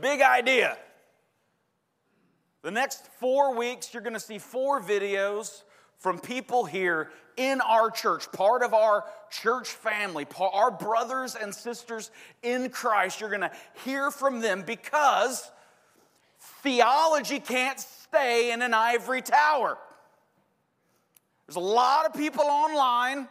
Big idea. The next four weeks, you're going to see four videos from people here in our church, part of our church family, our brothers and sisters in Christ. You're going to hear from them because theology can't stay in an ivory tower. There's a lot of people online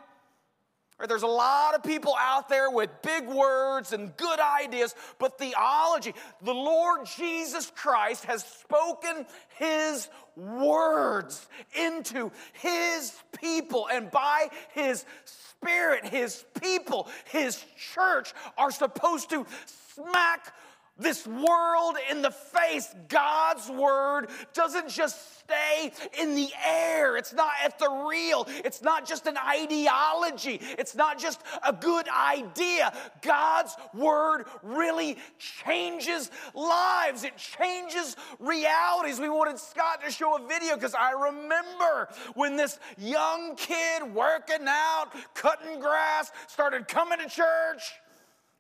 Right, there's a lot of people out there with big words and good ideas, but theology, the Lord Jesus Christ has spoken his words into his people, and by his spirit, his people, his church are supposed to smack this world in the face. God's word doesn't just stay in the air, it's not ethereal, it's not just an ideology, it's not just a good idea. God's word really changes lives, it changes realities. We wanted Scott to show a video because I remember when this young kid working out, cutting grass, started coming to church.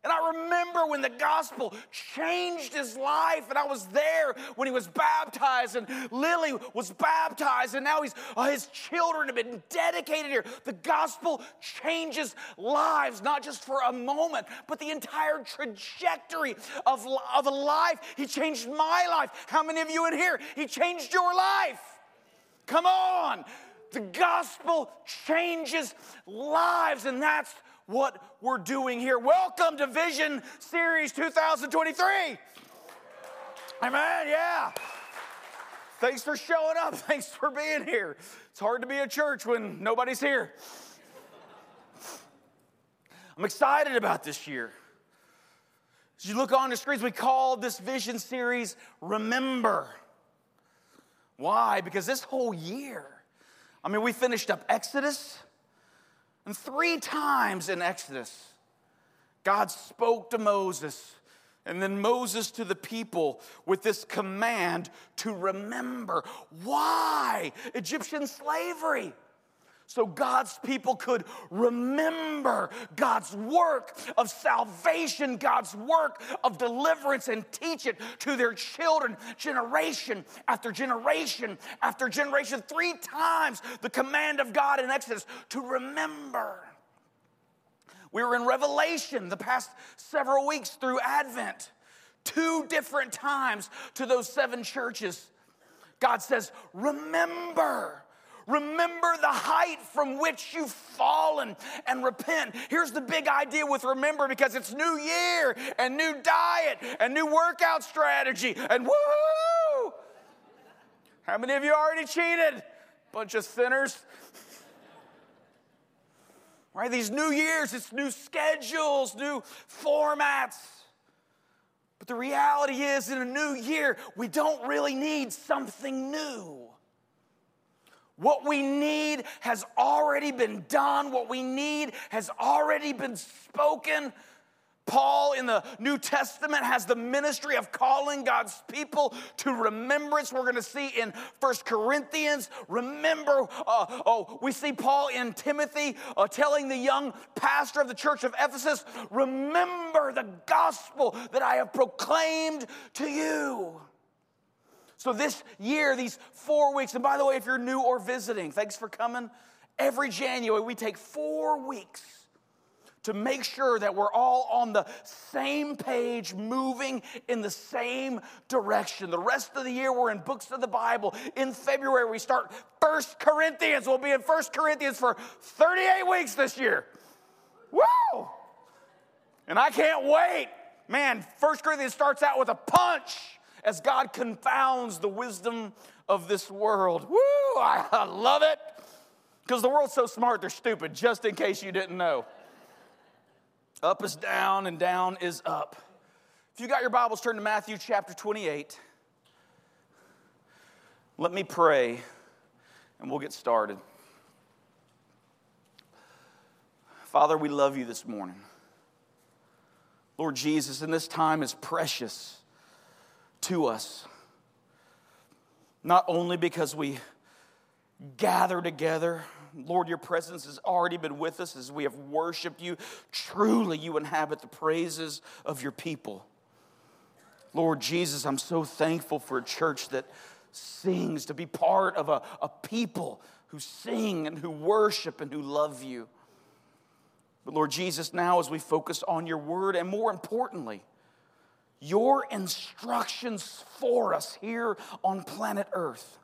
And I remember when the gospel changed his life, and I was there when he was baptized, and Lily was baptized, and now he's, uh, his children have been dedicated here. The gospel changes lives, not just for a moment, but the entire trajectory of, of a life. He changed my life. How many of you in here? He changed your life. Come on. The gospel changes lives, and that's what we're doing here. Welcome to Vision Series 2023. Amen. Yeah. Thanks for showing up. Thanks for being here. It's hard to be a church when nobody's here. I'm excited about this year. As you look on the screens, we call this vision series Remember. Why? Because this whole year, I mean, we finished up Exodus, and three times in Exodus, God spoke to Moses and then Moses to the people with this command to remember. Why? Egyptian slavery so God's people could remember God's work of salvation, God's work of deliverance, and teach it to their children, generation after generation after generation. Three times the command of God in Exodus to remember. We were in Revelation the past several weeks through Advent. Two different times to those seven churches. God says, Remember Remember the height from which you've fallen and repent. Here's the big idea with remember because it's new year and new diet and new workout strategy and woo! How many of you already cheated? Bunch of sinners. Right? These new years, it's new schedules, new formats. But the reality is, in a new year, we don't really need something new. What we need has already been done. What we need has already been spoken. Paul in the New Testament has the ministry of calling God's people to remembrance. We're going to see in First Corinthians, remember. Uh, oh, we see Paul in Timothy uh, telling the young pastor of the church of Ephesus, remember the gospel that I have proclaimed to you. So, this year, these four weeks, and by the way, if you're new or visiting, thanks for coming. Every January, we take four weeks to make sure that we're all on the same page, moving in the same direction. The rest of the year, we're in books of the Bible. In February, we start First Corinthians. We'll be in First Corinthians for 38 weeks this year. Woo! And I can't wait. Man, First Corinthians starts out with a punch as God confounds the wisdom of this world. Woo, I love it. Because the world's so smart, they're stupid, just in case you didn't know. Up is down, and down is up. If you got your Bibles, turn to Matthew chapter 28. Let me pray, and we'll get started. Father, we love you this morning. Lord Jesus, and this time is precious to us. Not only because we gather together, Lord, your presence has already been with us as we have worshiped you. Truly, you inhabit the praises of your people. Lord Jesus, I'm so thankful for a church that sings, to be part of a, a people who sing and who worship and who love you. But Lord Jesus, now as we focus on your word, and more importantly, your instructions for us here on planet Earth.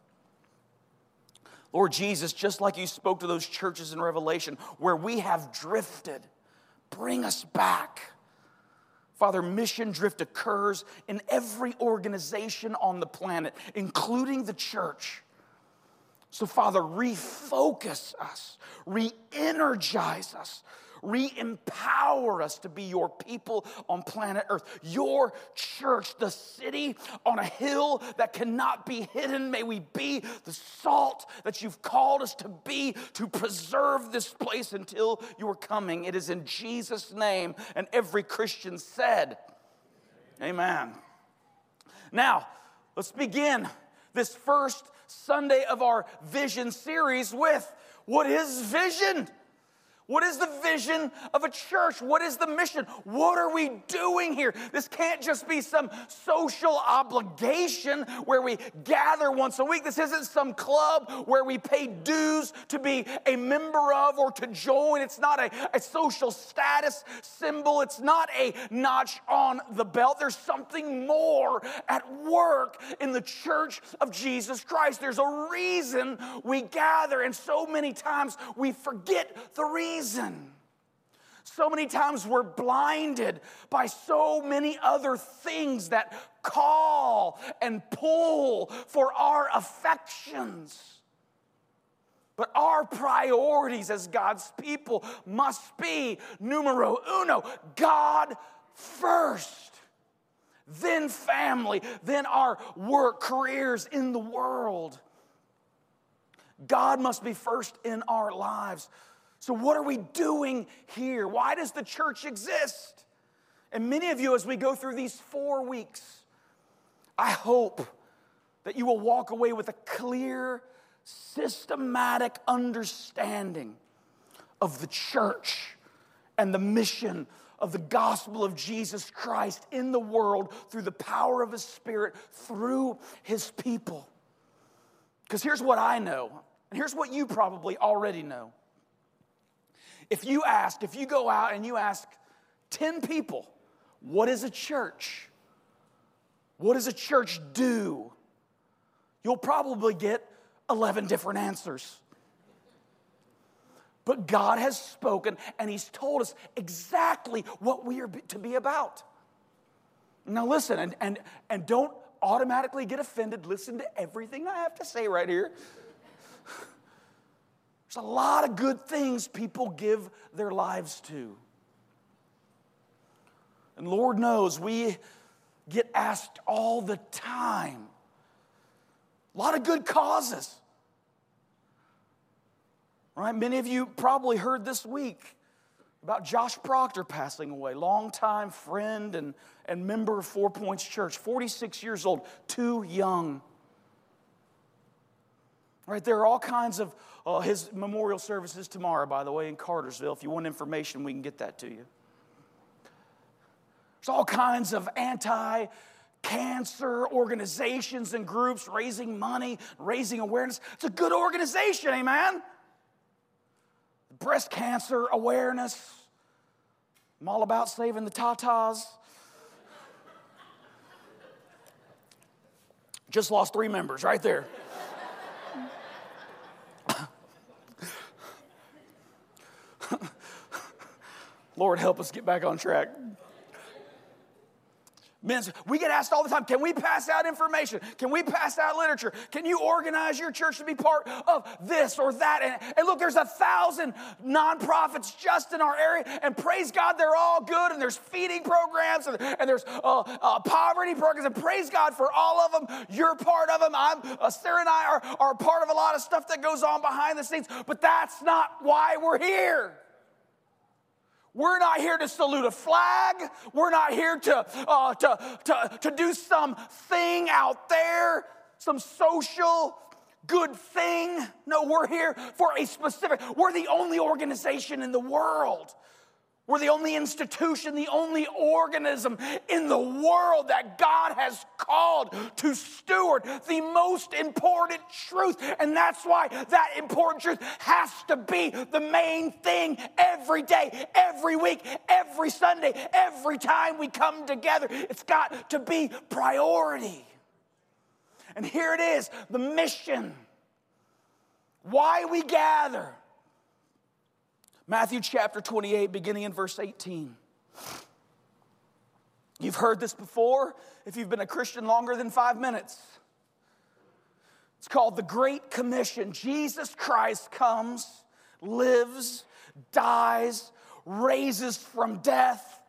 Lord Jesus, just like you spoke to those churches in Revelation where we have drifted, bring us back. Father, mission drift occurs in every organization on the planet, including the church. So, Father, refocus us, re energize us, re empower us to be your people on planet Earth, your church, the city on a hill that cannot be hidden. May we be the salt that you've called us to be to preserve this place until you are coming. It is in Jesus' name. And every Christian said, Amen. Now, let's begin this first Sunday of our vision series with what is vision? What is the vision of a church? What is the mission? What are we doing here? This can't just be some social obligation where we gather once a week. This isn't some club where we pay dues to be a member of or to join. It's not a, a social status symbol, it's not a notch on the belt. There's something more at work in the church of Jesus Christ. There's a reason we gather, and so many times we forget the reason reason. So many times we're blinded by so many other things that call and pull for our affections. But our priorities as God's people must be numero uno God first, then family, then our work, careers in the world. God must be first in our lives. So, what are we doing here? Why does the church exist? And many of you, as we go through these four weeks, I hope that you will walk away with a clear, systematic understanding of the church and the mission of the gospel of Jesus Christ in the world through the power of His Spirit, through His people. Because here's what I know, and here's what you probably already know if you ask, if you go out and you ask 10 people, what is a church? What does a church do? You'll probably get 11 different answers. But God has spoken and He's told us exactly what we are to be about. Now, listen, and, and, and don't automatically get offended. Listen to everything I have to say right here. There's a lot of good things people give their lives to. And Lord knows we get asked all the time. A lot of good causes. Right? Many of you probably heard this week about Josh Proctor passing away, longtime friend and, and member of Four Points Church, 46 years old, too young. Right, there are all kinds of uh, his memorial services tomorrow, by the way, in Cartersville. If you want information, we can get that to you. There's all kinds of anti cancer organizations and groups raising money, raising awareness. It's a good organization, amen? Breast cancer awareness. I'm all about saving the tatas. Just lost three members right there. Lord, help us get back on track. Men, we get asked all the time, can we pass out information? Can we pass out literature? Can you organize your church to be part of this or that? And, and, look, there's a thousand nonprofits just in our area, and praise God, they're all good, and there's feeding programs, and, and there's uh, uh, poverty programs, and praise God for all of them. You're part of them. I'm, uh, Sarah and I are, are part of a lot of stuff that goes on behind the scenes, but that's not why we're here. We're not here to salute a flag. We're not here to, uh, to, to, to do some thing out there, some social good thing. No, we're here for a specific, we're the only organization in the world We're the only institution, the only organism in the world that God has called to steward the most important truth. And that's why that important truth has to be the main thing every day, every week, every Sunday, every time we come together. It's got to be priority. And here it is the mission. Why we gather Matthew chapter 28, beginning in verse 18. You've heard this before if you've been a Christian longer than five minutes. It's called the Great Commission. Jesus Christ comes, lives, dies, raises from death,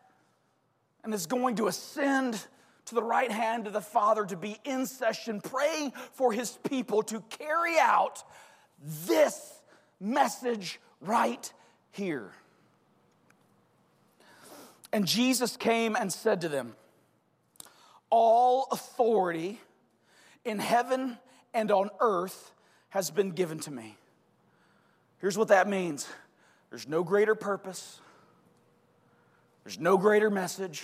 and is going to ascend to the right hand of the Father to be in session, praying for his people to carry out this message right here. And Jesus came and said to them, All authority in heaven and on earth has been given to me. Here's what that means there's no greater purpose, there's no greater message.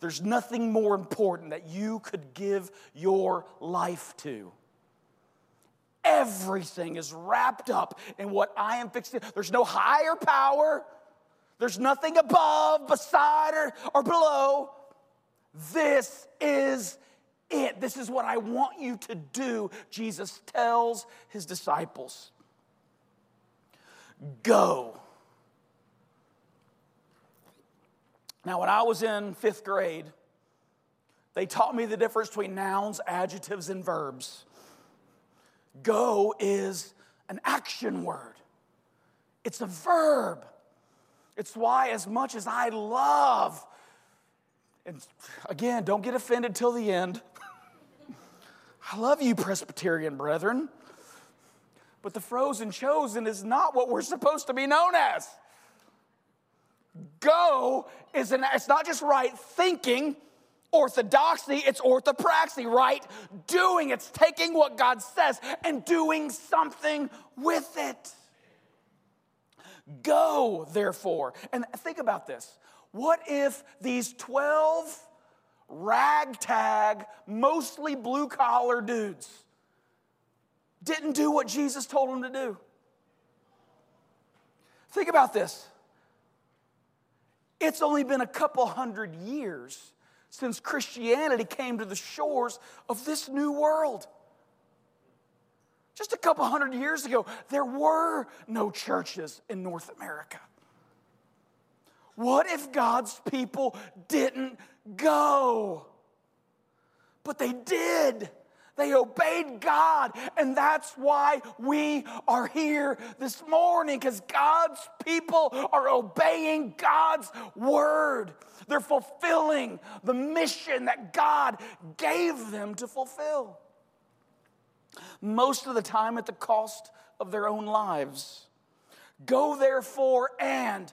There's nothing more important that you could give your life to. Everything is wrapped up in what I am fixing. There's no higher power. There's nothing above, beside, or, or below. This is it. This is what I want you to do, Jesus tells his disciples. Go. Now, when I was in fifth grade, they taught me the difference between nouns, adjectives, and verbs. Go is an action word, it's a verb. It's why, as much as I love, and again, don't get offended till the end. I love you, Presbyterian brethren. But the frozen chosen is not what we're supposed to be known as. Go is an, it's not just right thinking, orthodoxy, it's orthopraxy, right? Doing, it's taking what God says and doing something with it. Go, therefore. And think about this. What if these 12 ragtag, mostly blue collar dudes didn't do what Jesus told them to do? Think about this. It's only been a couple hundred years since Christianity came to the shores of this new world. Just a couple hundred years ago, there were no churches in North America. What if God's people didn't go? But they did. They obeyed God, and that's why we are here this morning because God's people are obeying God's word. They're fulfilling the mission that God gave them to fulfill. Most of the time at the cost of their own lives. Go therefore and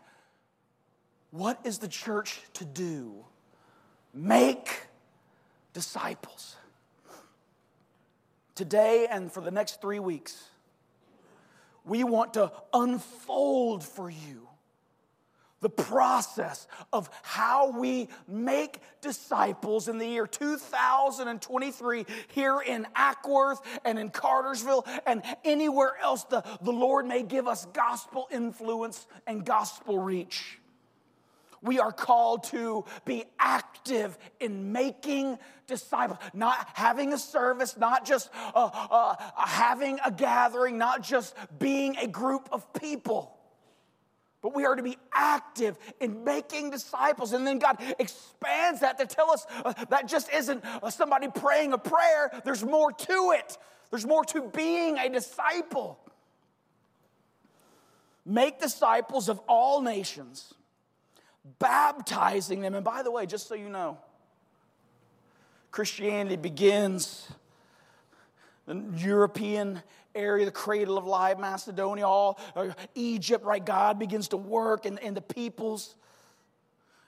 what is the church to do? Make disciples today and for the next three weeks, we want to unfold for you the process of how we make disciples in the year 2023 here in Acworth and in Cartersville and anywhere else the, the Lord may give us gospel influence and gospel reach we are called to be active in making disciples, not having a service, not just uh, uh, having a gathering, not just being a group of people. But we are to be active in making disciples. And then God expands that to tell us uh, that just isn't uh, somebody praying a prayer, there's more to it. There's more to being a disciple. Make disciples of all nations baptizing them. And by the way, just so you know, Christianity begins the European area, the cradle of life, Macedonia, all uh, Egypt, right? God begins to work in, in the peoples.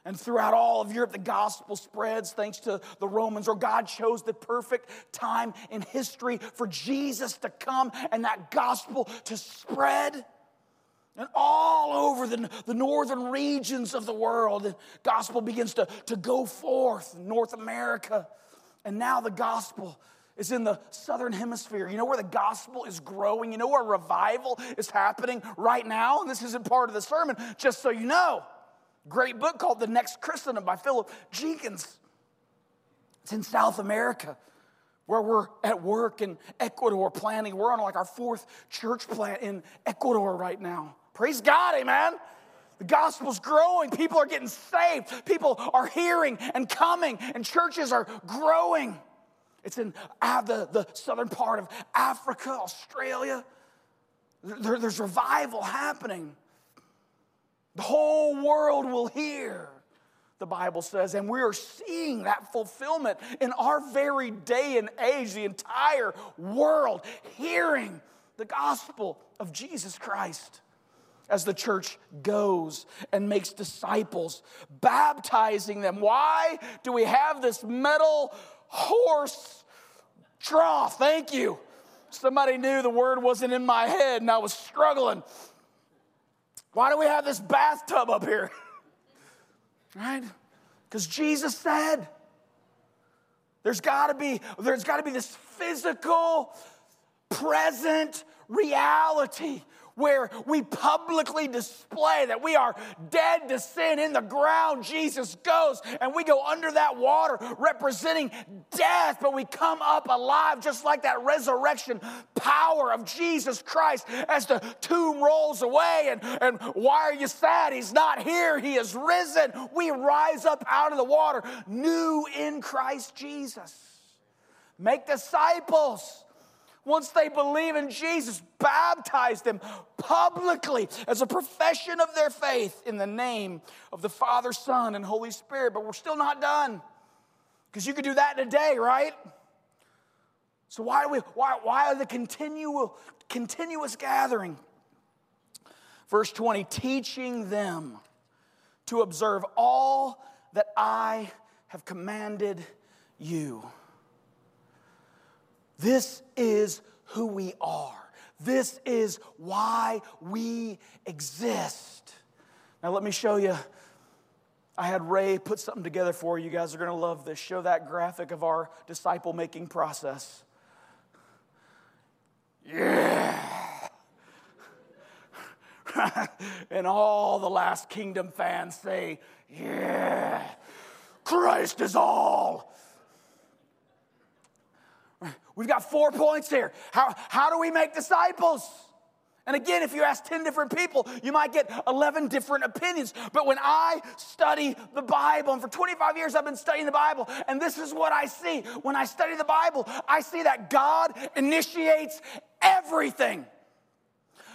And throughout all of Europe, the gospel spreads thanks to the Romans, or God chose the perfect time in history for Jesus to come and that gospel to spread. And all over the, the northern regions of the world, the gospel begins to, to go forth, North America. And now the gospel is in the southern hemisphere. You know where the gospel is growing? You know where revival is happening right now? And this isn't part of the sermon, just so you know. Great book called The Next Christendom by Philip Jenkins. It's in South America where we're at work in Ecuador planning. We're on like our fourth church plant in Ecuador right now. Praise God, amen. The gospel's growing. People are getting saved. People are hearing and coming, and churches are growing. It's in ah, the, the southern part of Africa, Australia. There, there's revival happening. The whole world will hear, the Bible says, and we are seeing that fulfillment in our very day and age, the entire world hearing the gospel of Jesus Christ as the church goes and makes disciples, baptizing them. Why do we have this metal horse trough? Thank you. Somebody knew the word wasn't in my head and I was struggling. Why do we have this bathtub up here? right? Because Jesus said there's got to be there's got to be this physical present reality where we publicly display that we are dead to sin in the ground. Jesus goes and we go under that water representing death, but we come up alive just like that resurrection power of Jesus Christ as the tomb rolls away. And, and why are you sad? He's not here, He is risen. We rise up out of the water, new in Christ Jesus. Make disciples once they believe in Jesus, baptize them publicly as a profession of their faith in the name of the Father, Son, and Holy Spirit. But we're still not done because you could do that in a day, right? So why, we, why, why are the continual, continuous gathering? Verse 20, teaching them to observe all that I have commanded you. This is who we are. This is why we exist. Now, let me show you. I had Ray put something together for you. You guys are going to love this. Show that graphic of our disciple making process. Yeah. and all the last kingdom fans say, Yeah, Christ is all. We've got four points here. How, how do we make disciples? And again, if you ask 10 different people, you might get 11 different opinions. But when I study the Bible, and for 25 years I've been studying the Bible, and this is what I see. When I study the Bible, I see that God initiates everything.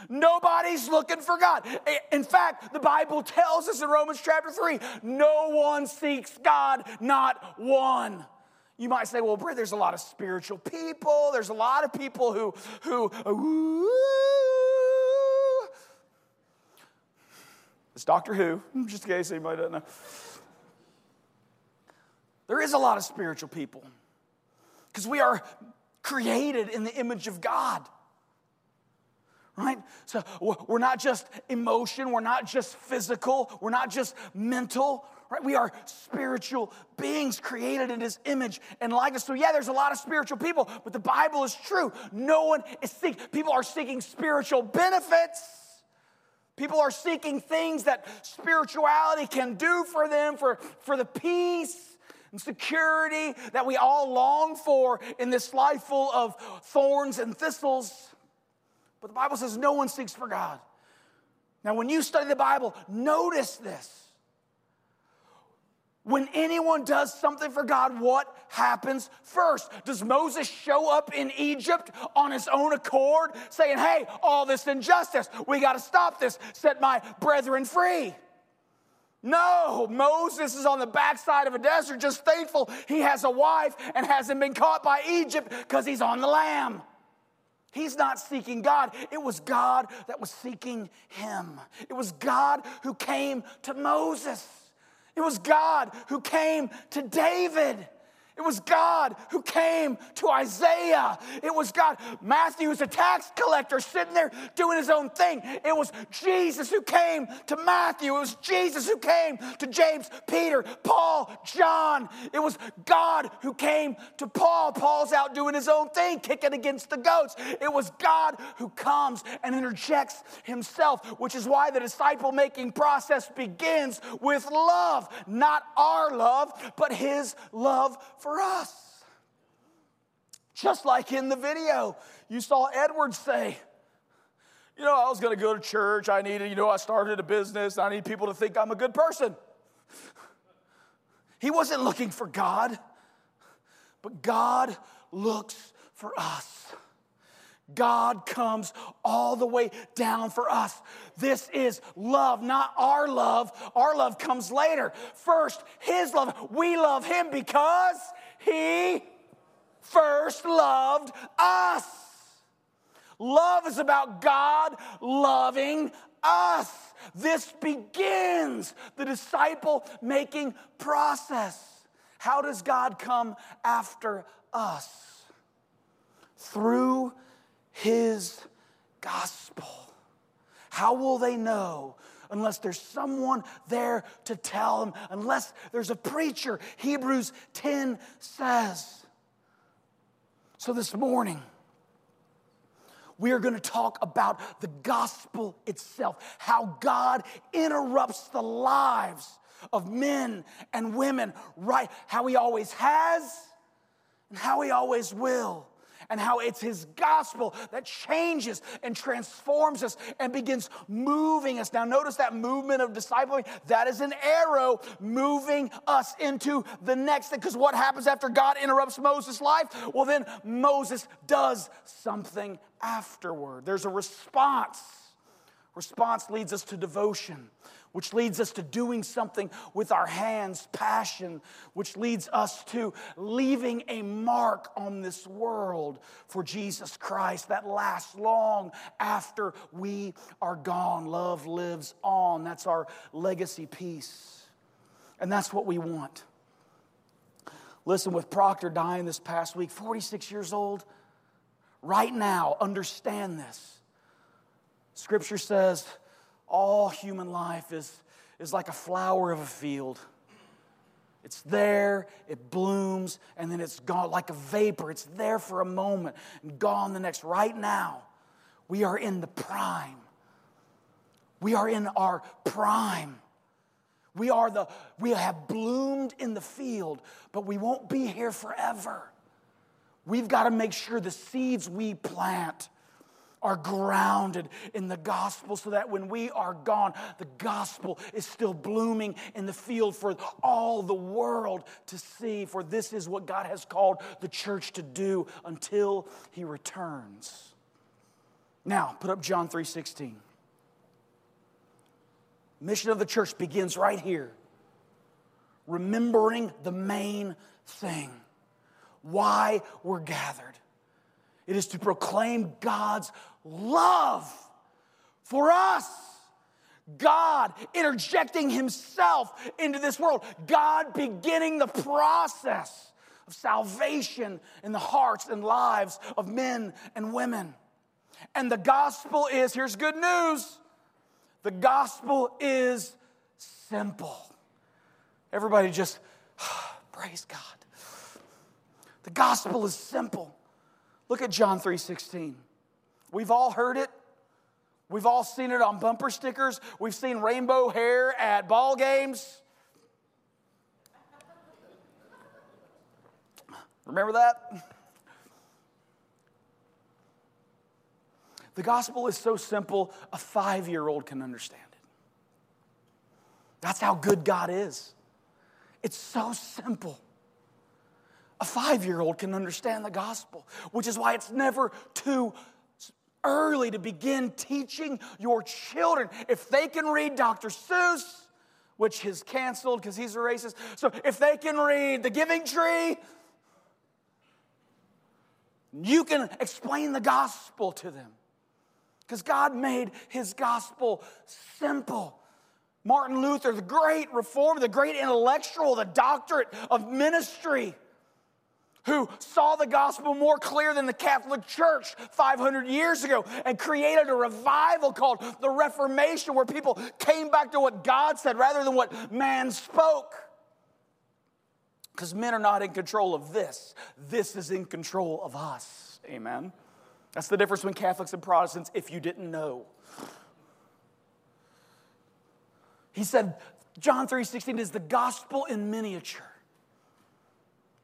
Nobody's looking for God. In fact, the Bible tells us in Romans chapter 3 no one seeks God, not one. You might say, well, there's a lot of spiritual people. There's a lot of people who, who, ooh. It's Doctor Who, just in case anybody doesn't know. There is a lot of spiritual people because we are created in the image of God. Right? So we're not just emotion, we're not just physical, we're not just mental, right? We are spiritual beings created in his image and likeness. So, yeah, there's a lot of spiritual people, but the Bible is true. No one is seeking, people are seeking spiritual benefits. People are seeking things that spirituality can do for them, for, for the peace and security that we all long for in this life full of thorns and thistles. But the Bible says no one seeks for God. Now, when you study the Bible, notice this. When anyone does something for God, what happens first? Does Moses show up in Egypt on his own accord saying, Hey, all this injustice, we got to stop this, set my brethren free? No, Moses is on the backside of a desert, just thankful he has a wife and hasn't been caught by Egypt because he's on the lam. He's not seeking God. It was God that was seeking him. It was God who came to Moses. It was God who came to David. It was God who came to Isaiah. It was God. Matthew was a tax collector sitting there doing his own thing. It was Jesus who came to Matthew. It was Jesus who came to James, Peter, Paul, John. It was God who came to Paul. Paul's out doing his own thing, kicking against the goats. It was God who comes and interjects himself, which is why the disciple making process begins with love, not our love, but his love for us. Just like in the video, you saw Edward say, You know, I was to go to church. I needed, you know, I started a business. I need people to think I'm a good person. He wasn't looking for God, but God looks for us. God comes all the way down for us. This is love, not our love. Our love comes later. First, His love. We love Him because He first loved us. Love is about God loving us. This begins the disciple making process. How does God come after us? Through his gospel. How will they know unless there's someone there to tell them, unless there's a preacher? Hebrews 10 says. So this morning, we are going to talk about the gospel itself, how God interrupts the lives of men and women, right? How He always has and how He always will and how it's His gospel that changes and transforms us and begins moving us. Now, notice that movement of discipling, that is an arrow moving us into the next thing. Because what happens after God interrupts Moses' life? Well, then Moses does something afterward. There's a response. Response leads us to devotion which leads us to doing something with our hands, passion, which leads us to leaving a mark on this world for Jesus Christ that lasts long after we are gone. Love lives on. That's our legacy piece. And that's what we want. Listen, with Proctor dying this past week, 46 years old, right now, understand this. Scripture says, all human life is, is like a flower of a field. It's there, it blooms, and then it's gone like a vapor. It's there for a moment and gone the next. Right now, we are in the prime. We are in our prime. We are the we have bloomed in the field, but we won't be here forever. We've got to make sure the seeds we plant are grounded in the gospel so that when we are gone, the gospel is still blooming in the field for all the world to see. For this is what God has called the church to do until he returns. Now, put up John 3:16. Mission of the church begins right here. Remembering the main thing. Why we're gathered. It is to proclaim God's love for us. God interjecting Himself into this world. God beginning the process of salvation in the hearts and lives of men and women. And the gospel is here's good news the gospel is simple. Everybody just praise God. The gospel is simple. Look at John 3:16. We've all heard it. We've all seen it on bumper stickers. We've seen rainbow hair at ball games. Remember that? The gospel is so simple, a five year old can understand it. That's how good God is. It's so simple. A five year old can understand the gospel, which is why it's never too early to begin teaching your children. If they can read Dr. Seuss, which is canceled because he's a racist, so if they can read The Giving Tree, you can explain the gospel to them. Because God made his gospel simple. Martin Luther, the great reformer, the great intellectual, the doctorate of ministry, who saw the gospel more clear than the Catholic Church 500 years ago and created a revival called the Reformation, where people came back to what God said rather than what man spoke. Because men are not in control of this, this is in control of us. Amen. That's the difference between Catholics and Protestants, if you didn't know. He said, John 3:16 is the gospel in miniature.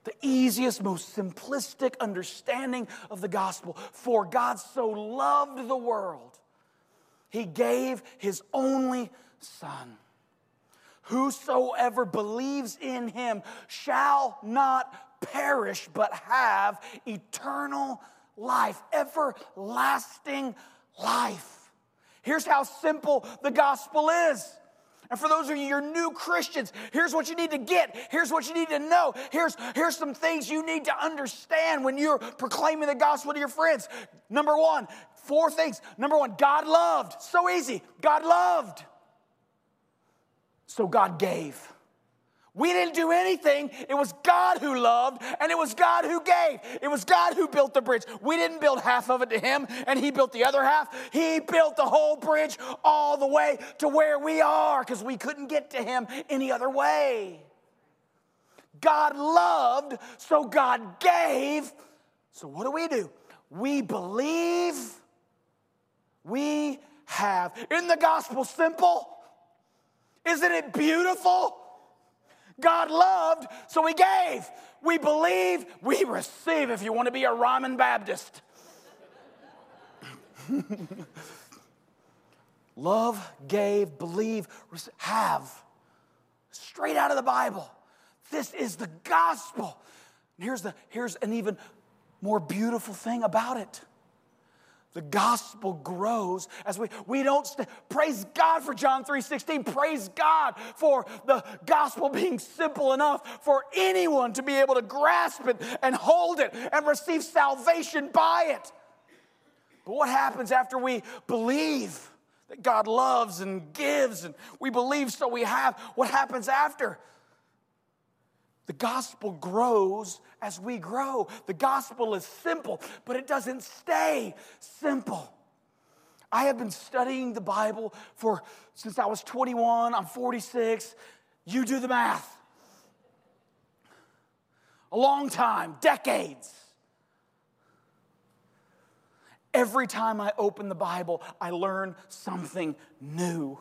The easiest, most simplistic understanding of the gospel. For God so loved the world, he gave his only son. Whosoever believes in him shall not perish, but have eternal life, everlasting life. Here's how simple the gospel is. And for those of you, you're new Christians, here's what you need to get. Here's what you need to know. Here's, here's some things you need to understand when you're proclaiming the gospel to your friends. Number one, four things. Number one, God loved. So easy. God loved. So God gave. We didn't do anything. It was God who loved, and it was God who gave. It was God who built the bridge. We didn't build half of it to Him, and He built the other half. He built the whole bridge all the way to where we are because we couldn't get to Him any other way. God loved, so God gave. So what do we do? We believe. We have. Isn't the gospel simple? Isn't it beautiful? God loved, so He gave. We believe, we receive if you want to be a Ryman Baptist. Love, gave, believe, have. Straight out of the Bible. This is the gospel. here's, the, here's an even more beautiful thing about it the gospel grows as we we don't st- praise god for john 3.16 praise god for the gospel being simple enough for anyone to be able to grasp it and hold it and receive salvation by it. But what happens after we believe that god loves and gives and we believe so we have? What happens after the gospel grows as we grow. The gospel is simple, but it doesn't stay simple. I have been studying the Bible for since I was 21, I'm 46. You do the math. A long time, decades. Every time I open the Bible, I learn something new.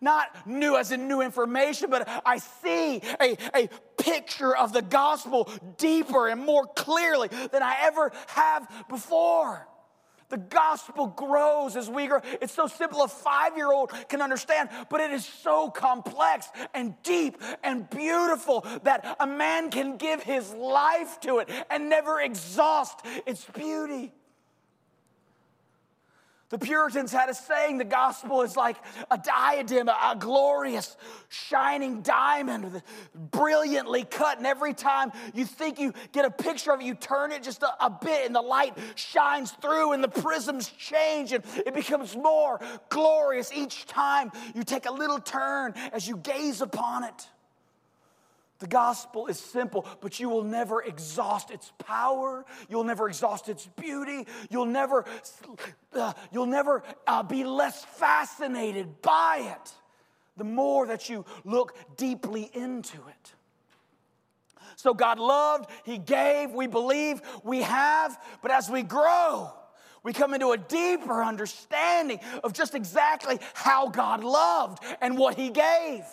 Not new as in new information, but I see a, a picture of the gospel deeper and more clearly than I ever have before. The gospel grows as we grow. It's so simple a five year old can understand, but it is so complex and deep and beautiful that a man can give his life to it and never exhaust its beauty. The Puritans had a saying the gospel is like a diadem, a, glorious, shining diamond, brilliantly cut. And every time you think you get a picture of it, you turn it just a, a bit, and the light shines through, and the prisms change, and it becomes more glorious each time you take a little turn as you gaze upon it. The gospel is simple, but you will never exhaust its power. You'll never exhaust its beauty. You'll never, uh, you'll never uh, be less fascinated by it the more that you look deeply into it. So God loved, He gave, we believe, we have, but as we grow, we come into a deeper understanding of just exactly how God loved and what He gave.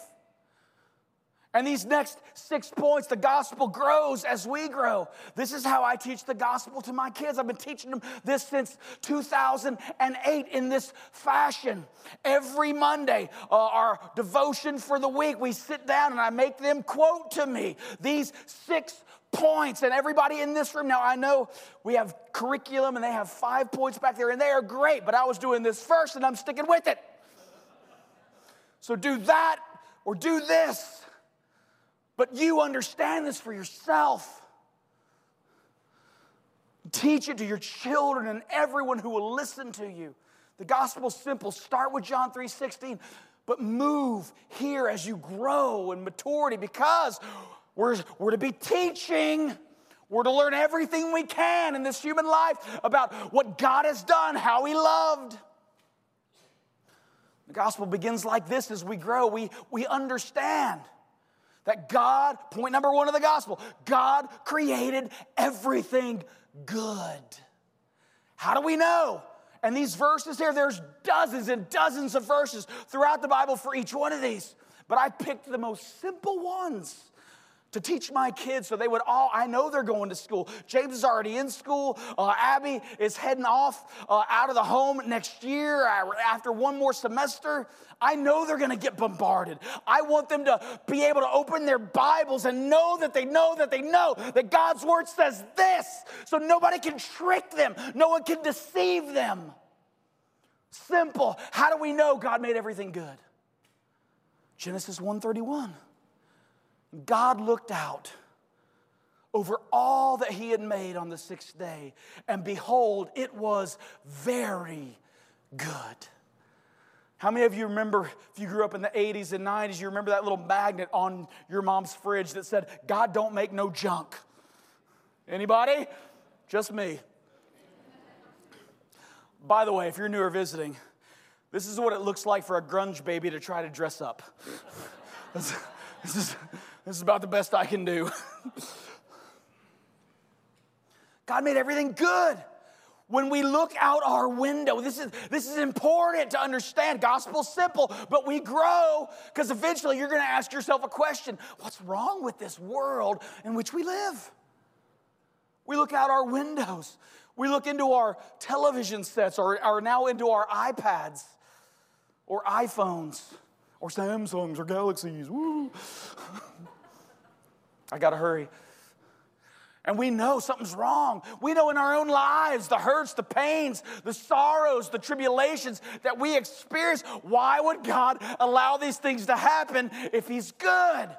And these next six points, the gospel grows as we grow. This is how I teach the gospel to my kids. I've been teaching them this since 2008 in this fashion. Every Monday, uh, our devotion for the week, we sit down and I make them quote to me these six points. And everybody in this room, now I know we have curriculum and they have five points back there, and they are great, but I was doing this first and I'm sticking with it. So do that or do this. But you understand this for yourself. Teach it to your children and everyone who will listen to you. The gospel's simple. Start with John 3:16, but move here as you grow in maturity because we're, we're to be teaching. We're to learn everything we can in this human life about what God has done, how He loved. The gospel begins like this as we grow. We, we understand that God, point number one of the gospel, God created everything good. How do we know? And these verses here, there's dozens and dozens of verses throughout the Bible for each one of these. But I picked the most simple ones to teach my kids so they would all, I know they're going to school. James is already in school. Uh, Abby is heading off uh, out of the home next year uh, after one more semester. I know they're going to get bombarded. I want them to be able to open their Bibles and know that they know that they know that God's word says this so nobody can trick them, no one can deceive them. Simple. How do we know God made everything good? Genesis 131. God looked out over all that he had made on the sixth day, and behold, it was very good. How many of you remember, if you grew up in the 80s and 90s, you remember that little magnet on your mom's fridge that said, God don't make no junk? Anybody? Just me. By the way, if you're new or visiting, this is what it looks like for a grunge baby to try to dress up. this, is, this is about the best I can do. God made everything good. When we look out our window, this is, this is important to understand. Gospel simple, but we grow because eventually you're going to ask yourself a question What's wrong with this world in which we live? We look out our windows. We look into our television sets or, or now into our iPads or iPhones or Samsungs or Galaxies. Woo. I got to hurry. And we know something's wrong. We know in our own lives the hurts, the pains, the sorrows, the tribulations that we experience. Why would God allow these things to happen if He's good?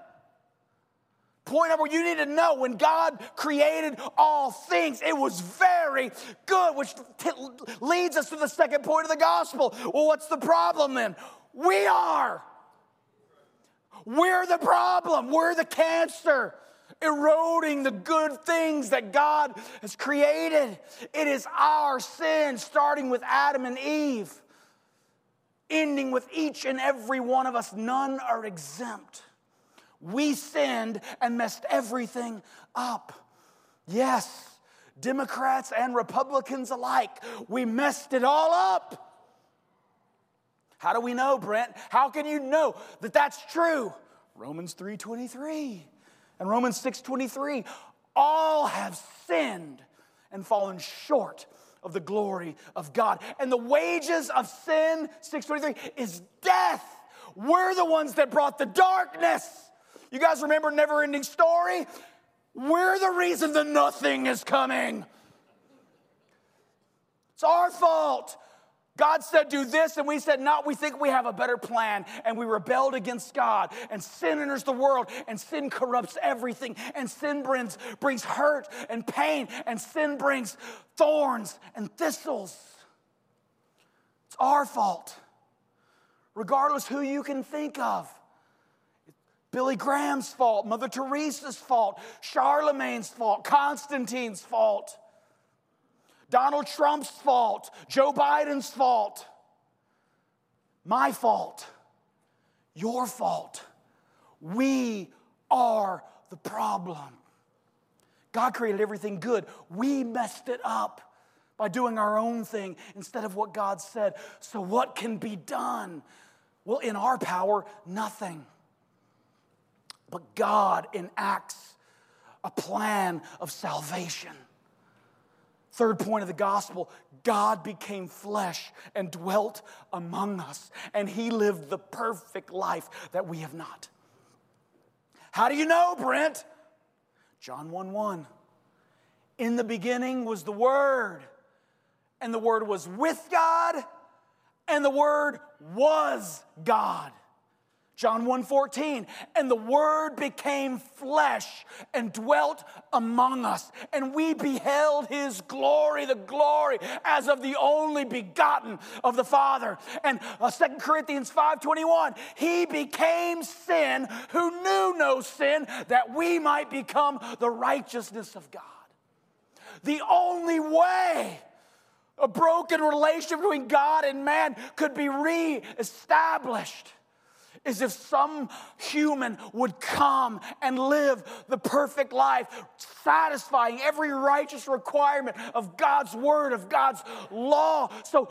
Point number you need to know when God created all things, it was very good, which t- leads us to the second point of the gospel. Well, what's the problem then? We are. We're the problem. We're the cancer eroding the good things that God has created. It is our sin, starting with Adam and Eve, ending with each and every one of us. None are exempt. We sinned and messed everything up. Yes, Democrats and Republicans alike, we messed it all up. How do we know, Brent? How can you know that that's true? Romans 3:23 and Romans 6:23 all have sinned and fallen short of the glory of God. And the wages of sin 623 is death. We're the ones that brought the darkness. You guys remember never ending story? We're the reason the nothing is coming. It's our fault. God said, do this, and we said, no, we think we have a better plan. And we rebelled against God, and sin enters the world, and sin corrupts everything, and sin brings, brings hurt and pain, and sin brings thorns and thistles. It's our fault, regardless who you can think of. Billy Graham's fault, Mother Teresa's fault, Charlemagne's fault, Constantine's fault. Donald Trump's fault, Joe Biden's fault, my fault, your fault. We are the problem. God created everything good. We messed it up by doing our own thing instead of what God said. So, what can be done? Well, in our power, nothing. But God enacts a plan of salvation. Third point of the gospel God became flesh and dwelt among us, and he lived the perfect life that we have not. How do you know, Brent? John 1 1. In the beginning was the Word, and the Word was with God, and the Word was God. John 1:14, and the word became flesh and dwelt among us, and we beheld his glory, the glory as of the only begotten of the Father. And uh, 2 Corinthians 5:21, he became sin who knew no sin that we might become the righteousness of God. The only way a broken relationship between God and man could be reestablished is if some human would come and live the perfect life, satisfying every righteous requirement of God's word, of God's law. So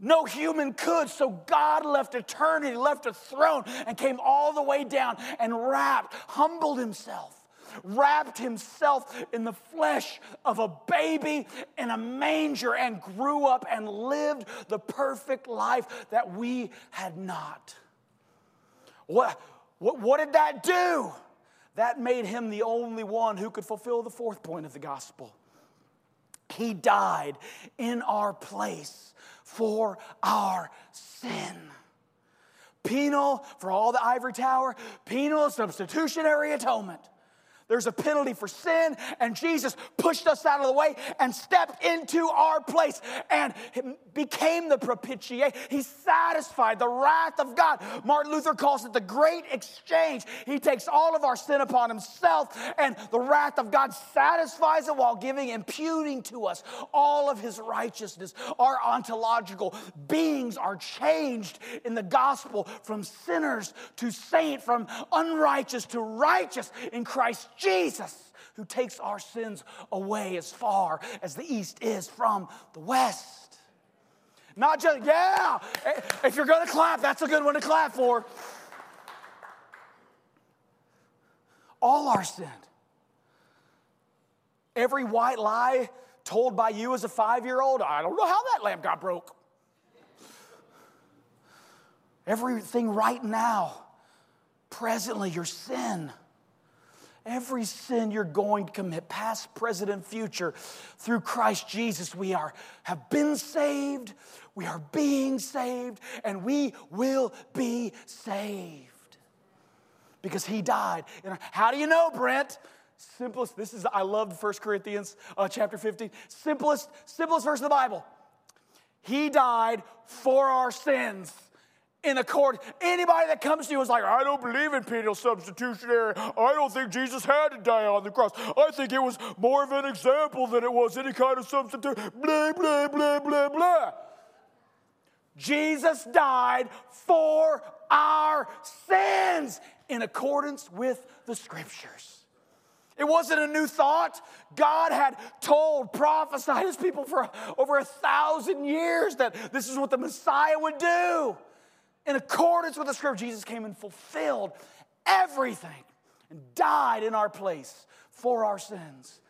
no human could. So God left eternity, left a throne, and came all the way down and wrapped, humbled himself wrapped himself in the flesh of a baby in a manger and grew up and lived the perfect life that we had not. What, what, what did that do? That made him the only one who could fulfill the fourth point of the gospel. He died in our place for our sin. Penal for all the ivory tower, penal substitutionary atonement. There's a penalty for sin, and Jesus pushed us out of the way and stepped into our place and became the propitiate. He satisfied the wrath of God. Martin Luther calls it the great exchange. He takes all of our sin upon himself, and the wrath of God satisfies it while giving, imputing to us all of his righteousness. Our ontological beings are changed in the gospel from sinners to saint, from unrighteous to righteous in Christ Jesus who takes our sins away as far as the east is from the west. Not just, yeah, eh, if you're gonna clap, that's a good one to clap for. All our sin. Every white lie told by you as a five year old, I don't know how that lamp got broke. Everything right now, presently, your sin Every sin you're going to commit, past, present, and future, through Christ Jesus, we are have been saved, we are being saved, and we will be saved. Because he died. How do you know, Brent? Simplest, this is, I love 1 Corinthians uh, chapter 15. Simplest, simplest verse of the Bible. He died for our sins in the court. Anybody that comes to you is like, I don't believe in penal substitutionary. I don't think Jesus had to die on the cross. I think it was more of an example than it was any kind of substitute. Blah, blah, blah, blah, blah. Jesus died for our sins in accordance with the scriptures. It wasn't a new thought. God had told, prophesied his people for over a thousand years that this is what the Messiah would do in accordance with the scripture, Jesus came and fulfilled everything and died in our place for our sins.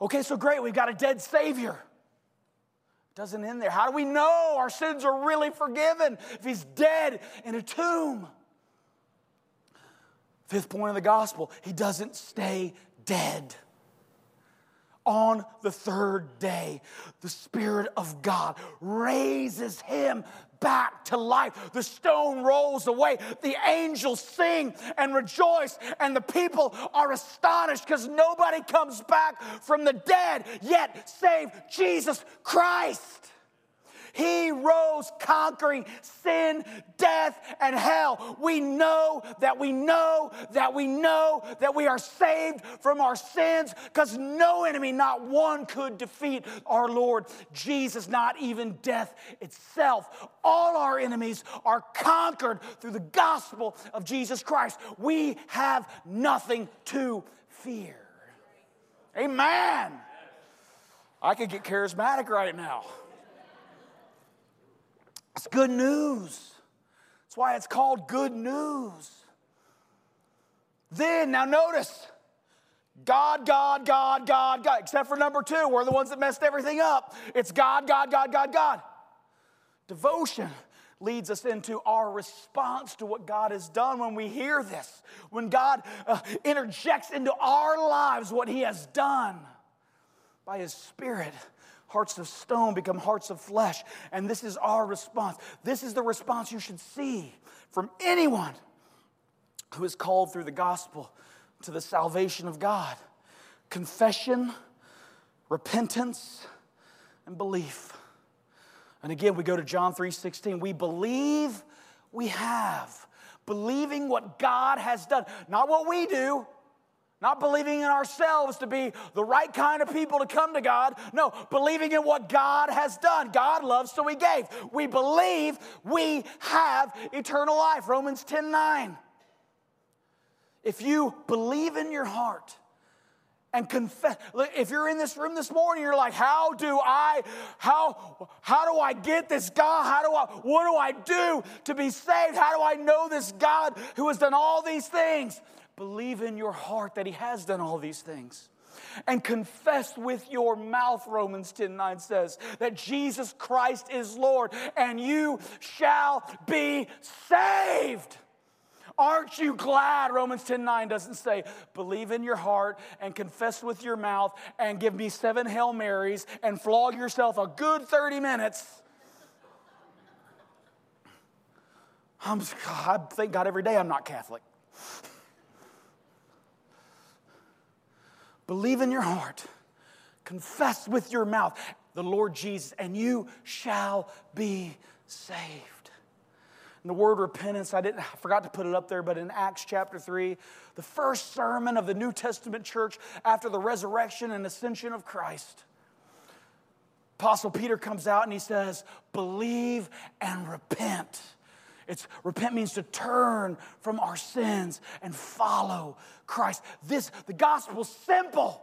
Okay, so great, we've got a dead Savior. Doesn't end there. How do we know our sins are really forgiven if He's dead in a tomb? Fifth point of the gospel, He doesn't stay dead. On the third day, the Spirit of God raises him back to life. The stone rolls away. The angels sing and rejoice, and the people are astonished because nobody comes back from the dead yet save Jesus Christ. He rose conquering sin, death, and hell. We know that we know that we know that we are saved from our sins because no enemy, not one, could defeat our Lord Jesus, not even death itself. All our enemies are conquered through the gospel of Jesus Christ. We have nothing to fear. Amen. I could get charismatic right now. It's good news. That's why it's called good news. Then, now notice, God, God, God, God, God, except for number two, we're the ones that messed everything up. It's God, God, God, God, God. Devotion leads us into our response to what God has done when we hear this, when God uh, interjects into our lives what He has done by His Spirit hearts of stone become hearts of flesh. And this is our response. This is the response you should see from anyone who is called through the gospel to the salvation of God confession, repentance, and belief. And again, we go to John 3:16. We believe we have. Believing what God has done, not what we do, Not believing in ourselves to be the right kind of people to come to God. No, believing in what God has done. God loves, so He gave. We believe we have eternal life. Romans 10 9. If you believe in your heart and confess, if you're in this room this morning, you're like, how do I, how, how do I get this God? How do I, what do I do to be saved? How do I know this God who has done all these things? Believe in your heart that He has done all these things and confess with your mouth, Romans 10 9 says, that Jesus Christ is Lord, and you shall be saved. Aren't you glad? Romans 10 9 doesn't say, believe in your heart and confess with your mouth and give me seven Hail Marys and flog yourself a good 30 minutes. I'm, I thank God every day I'm not Catholic. Believe in your heart, confess with your mouth the Lord Jesus, and you shall be saved. And the word repentance, I didn't I forgot to put it up there, but in Acts chapter 3, the first sermon of the New Testament church after the resurrection and ascension of Christ. Apostle Peter comes out and he says, Believe and repent. It's repent means to turn from our sins and follow Christ. This the gospel's simple.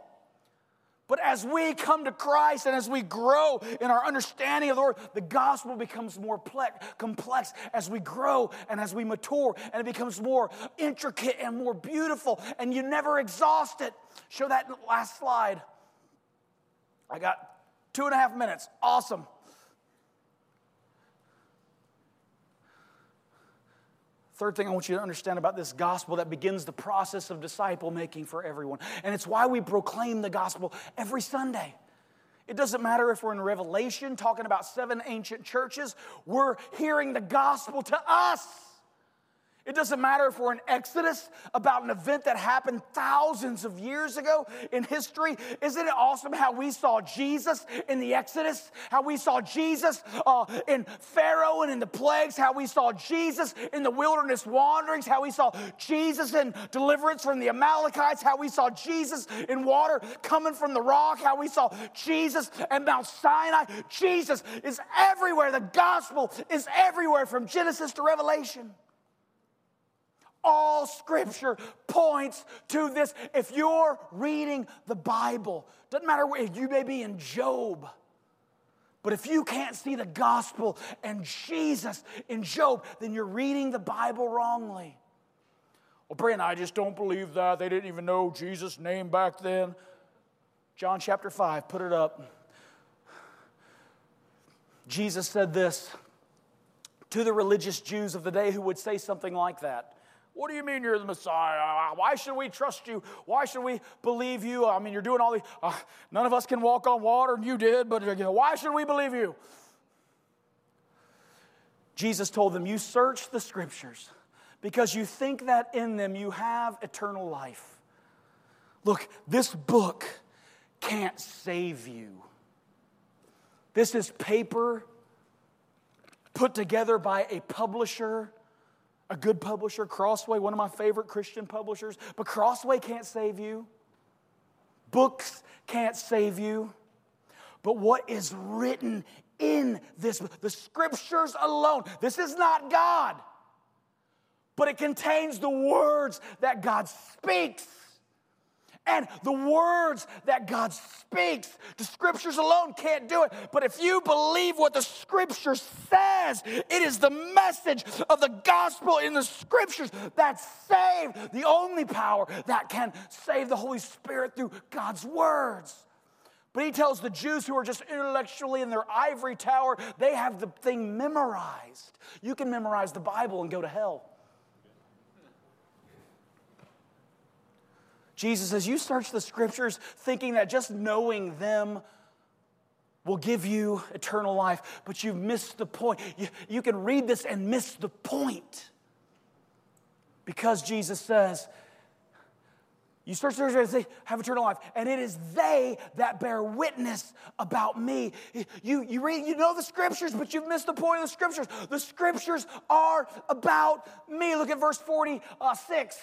But as we come to Christ and as we grow in our understanding of the Lord, the gospel becomes more complex as we grow and as we mature, and it becomes more intricate and more beautiful, and you never exhaust it. Show that last slide. I got two and a half minutes. Awesome. Third thing I want you to understand about this gospel that begins the process of disciple making for everyone. And it's why we proclaim the gospel every Sunday. It doesn't matter if we're in Revelation talking about seven ancient churches, we're hearing the gospel to us. It doesn't matter if we're in Exodus about an event that happened thousands of years ago in history. Isn't it awesome how we saw Jesus in the Exodus? How we saw Jesus uh, in Pharaoh and in the plagues? How we saw Jesus in the wilderness wanderings? How we saw Jesus in deliverance from the Amalekites? How we saw Jesus in water coming from the rock? How we saw Jesus at Mount Sinai? Jesus is everywhere. The gospel is everywhere from Genesis to Revelation. All scripture points to this. If you're reading the Bible, doesn't matter where you may be in Job, but if you can't see the gospel and Jesus in Job, then you're reading the Bible wrongly. Well, Brent, I just don't believe that. They didn't even know Jesus' name back then. John chapter 5, put it up. Jesus said this to the religious Jews of the day who would say something like that. What do you mean you're the Messiah? Why should we trust you? Why should we believe you? I mean, you're doing all these. Uh, none of us can walk on water, and you did, but you know, why should we believe you? Jesus told them, You search the scriptures because you think that in them you have eternal life. Look, this book can't save you. This is paper put together by a publisher a good publisher, Crossway, one of my favorite Christian publishers, but Crossway can't save you. Books can't save you. But what is written in this, the scriptures alone, this is not God, but it contains the words that God speaks and the words that God speaks. The scriptures alone can't do it. But if you believe what the scripture says, it is the message of the gospel in the scriptures that save the only power that can save the Holy Spirit through God's words. But he tells the Jews who are just intellectually in their ivory tower, they have the thing memorized. You can memorize the Bible and go to hell. Jesus says, You search the scriptures thinking that just knowing them will give you eternal life, but you've missed the point. You, you can read this and miss the point. Because Jesus says, you search the scriptures, they have eternal life, and it is they that bear witness about me. You, you read, you know the scriptures, but you've missed the point of the scriptures. The scriptures are about me. Look at verse 46.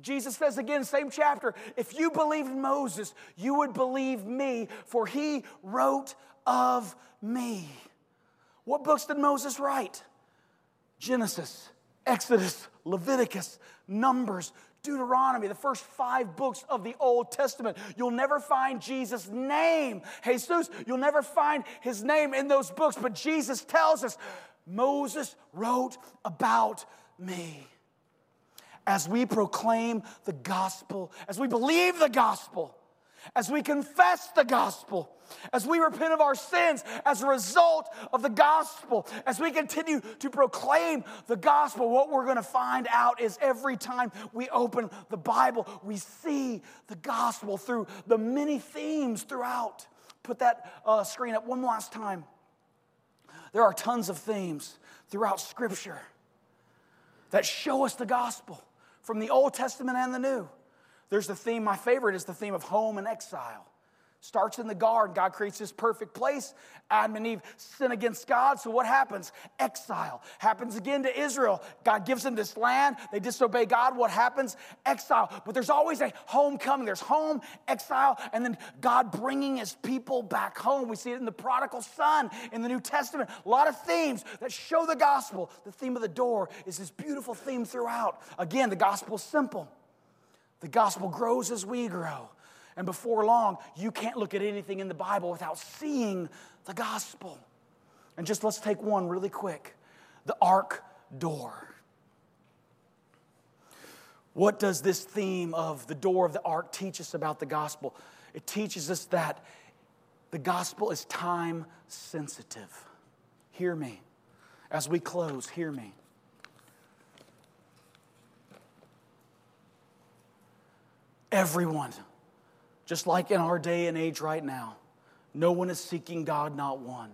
Jesus says again, same chapter, if you believed Moses, you would believe me, for he wrote of me. What books did Moses write? Genesis, Exodus, Leviticus, Numbers, Deuteronomy, the first five books of the Old Testament. You'll never find Jesus' name, Jesus, you'll never find his name in those books, but Jesus tells us Moses wrote about me. As we proclaim the gospel, as we believe the gospel, as we confess the gospel, as we repent of our sins as a result of the gospel, as we continue to proclaim the gospel, what we're going to find out is every time we open the Bible, we see the gospel through the many themes throughout. Put that uh, screen up one last time. There are tons of themes throughout Scripture that show us the gospel from the Old Testament and the New. There's the theme, my favorite is the theme of home and exile. Starts in the garden. God creates this perfect place. Adam and Eve sin against God. So what happens? Exile. Happens again to Israel. God gives them this land. They disobey God. What happens? Exile. But there's always a homecoming. There's home, exile, and then God bringing his people back home. We see it in the prodigal son in the New Testament. A lot of themes that show the gospel. The theme of the door is this beautiful theme throughout. Again, the gospel is simple. The gospel grows as we grow. And before long, you can't look at anything in the Bible without seeing the gospel. And just let's take one really quick the ark door. What does this theme of the door of the ark teach us about the gospel? It teaches us that the gospel is time sensitive. Hear me. As we close, hear me. Everyone just like in our day and age right now, no one is seeking God, not one.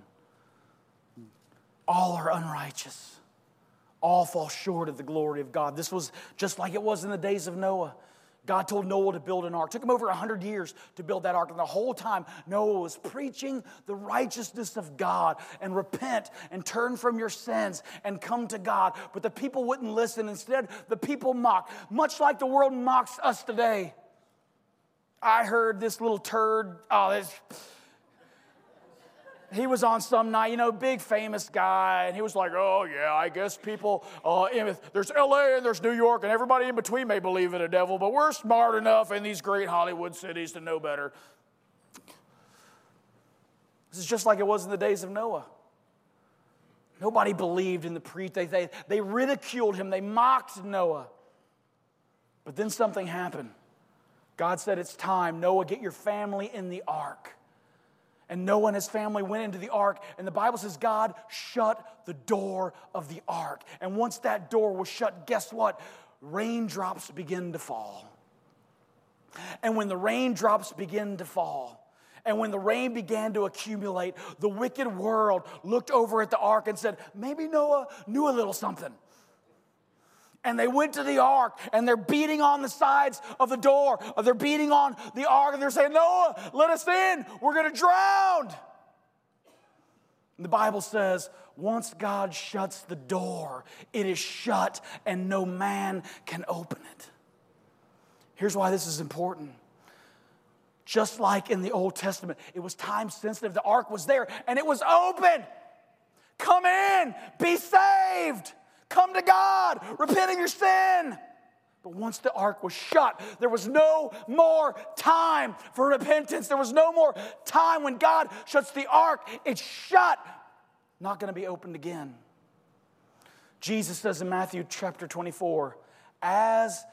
All are unrighteous. All fall short of the glory of God. This was just like it was in the days of Noah. God told Noah to build an ark. It took him over 100 years to build that ark. And the whole time, Noah was preaching the righteousness of God and repent and turn from your sins and come to God. But the people wouldn't listen. Instead, the people mocked, much like the world mocks us today. I heard this little turd. Oh, this. He was on some night, you know, big famous guy, and he was like, "Oh yeah, I guess people, uh, there's L.A. and there's New York, and everybody in between may believe in a devil, but we're smart enough in these great Hollywood cities to know better." This is just like it was in the days of Noah. Nobody believed in the priest. They, they, they ridiculed him. They mocked Noah. But then something happened. God said, It's time. Noah, get your family in the ark. And Noah and his family went into the ark, and the Bible says God shut the door of the ark. And once that door was shut, guess what? Raindrops begin to fall. And when the raindrops begin to fall, and when the rain began to accumulate, the wicked world looked over at the ark and said, Maybe Noah knew a little something. And they went to the ark and they're beating on the sides of the door, or they're beating on the ark and they're saying, Noah, let us in. We're going to drown. And the Bible says, once God shuts the door, it is shut and no man can open it. Here's why this is important. Just like in the Old Testament, it was time sensitive. The ark was there and it was open. Come in, be saved. Come to God, repent of your sin. But once the ark was shut, there was no more time for repentance. There was no more time when God shuts the ark, it's shut, not going to be opened again. Jesus says in Matthew chapter 24, as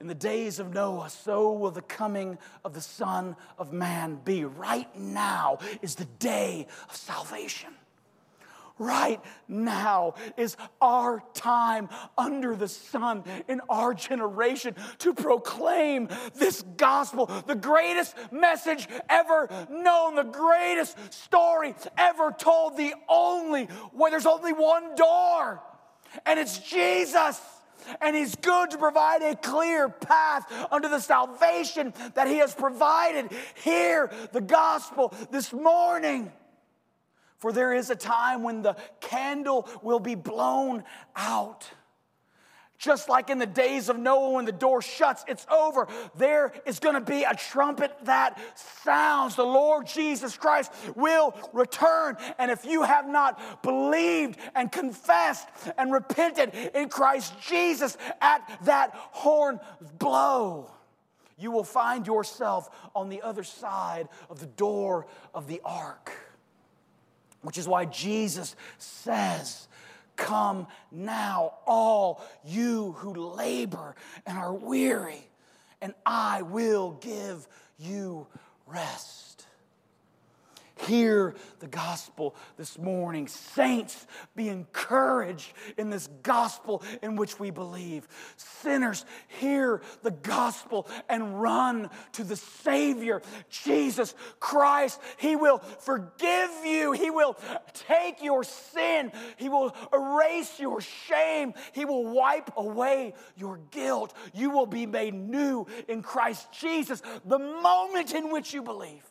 in the days of Noah, so will the coming of the Son of Man be. Right now is the day of salvation right now is our time under the sun in our generation to proclaim this gospel, the greatest message ever known, the greatest story ever told, the only where there's only one door, and it's Jesus. And he's good to provide a clear path under the salvation that he has provided. Hear the gospel this morning. For there is a time when the candle will be blown out. Just like in the days of Noah when the door shuts, it's over. There is going to be a trumpet that sounds. The Lord Jesus Christ will return. And if you have not believed and confessed and repented in Christ Jesus at that horn blow, you will find yourself on the other side of the door of the ark. Which is why Jesus says, Come now, all you who labor and are weary, and I will give you rest. Hear the gospel this morning. Saints, be encouraged in this gospel in which we believe. Sinners, hear the gospel and run to the Savior, Jesus Christ. He will forgive you, He will take your sin, He will erase your shame, He will wipe away your guilt. You will be made new in Christ Jesus the moment in which you believe.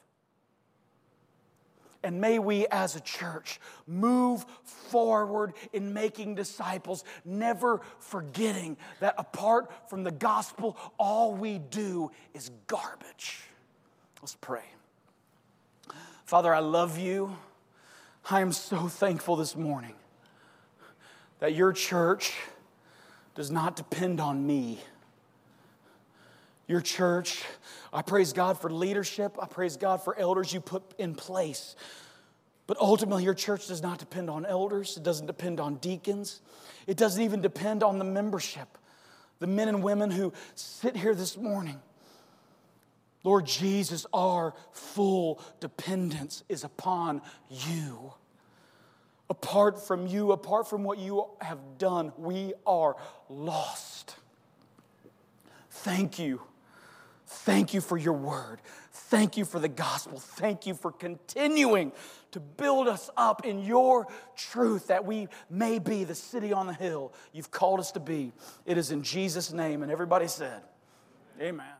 And may we as a church move forward in making disciples, never forgetting that apart from the gospel, all we do is garbage. Let's pray. Father, I love you. I am so thankful this morning that your church does not depend on me. Your church I praise God for leadership. I praise God for elders you put in place. But ultimately, your church does not depend on elders, it doesn't depend on deacons, it doesn't even depend on the membership, the men and women who sit here this morning. Lord Jesus, our full dependence is upon you. Apart from you, apart from what you have done, we are lost. Thank you Thank you for your word. Thank you for the gospel. Thank you for continuing to build us up in your truth that we may be the city on the hill you've called us to be. It is in Jesus' name. And everybody said, Amen.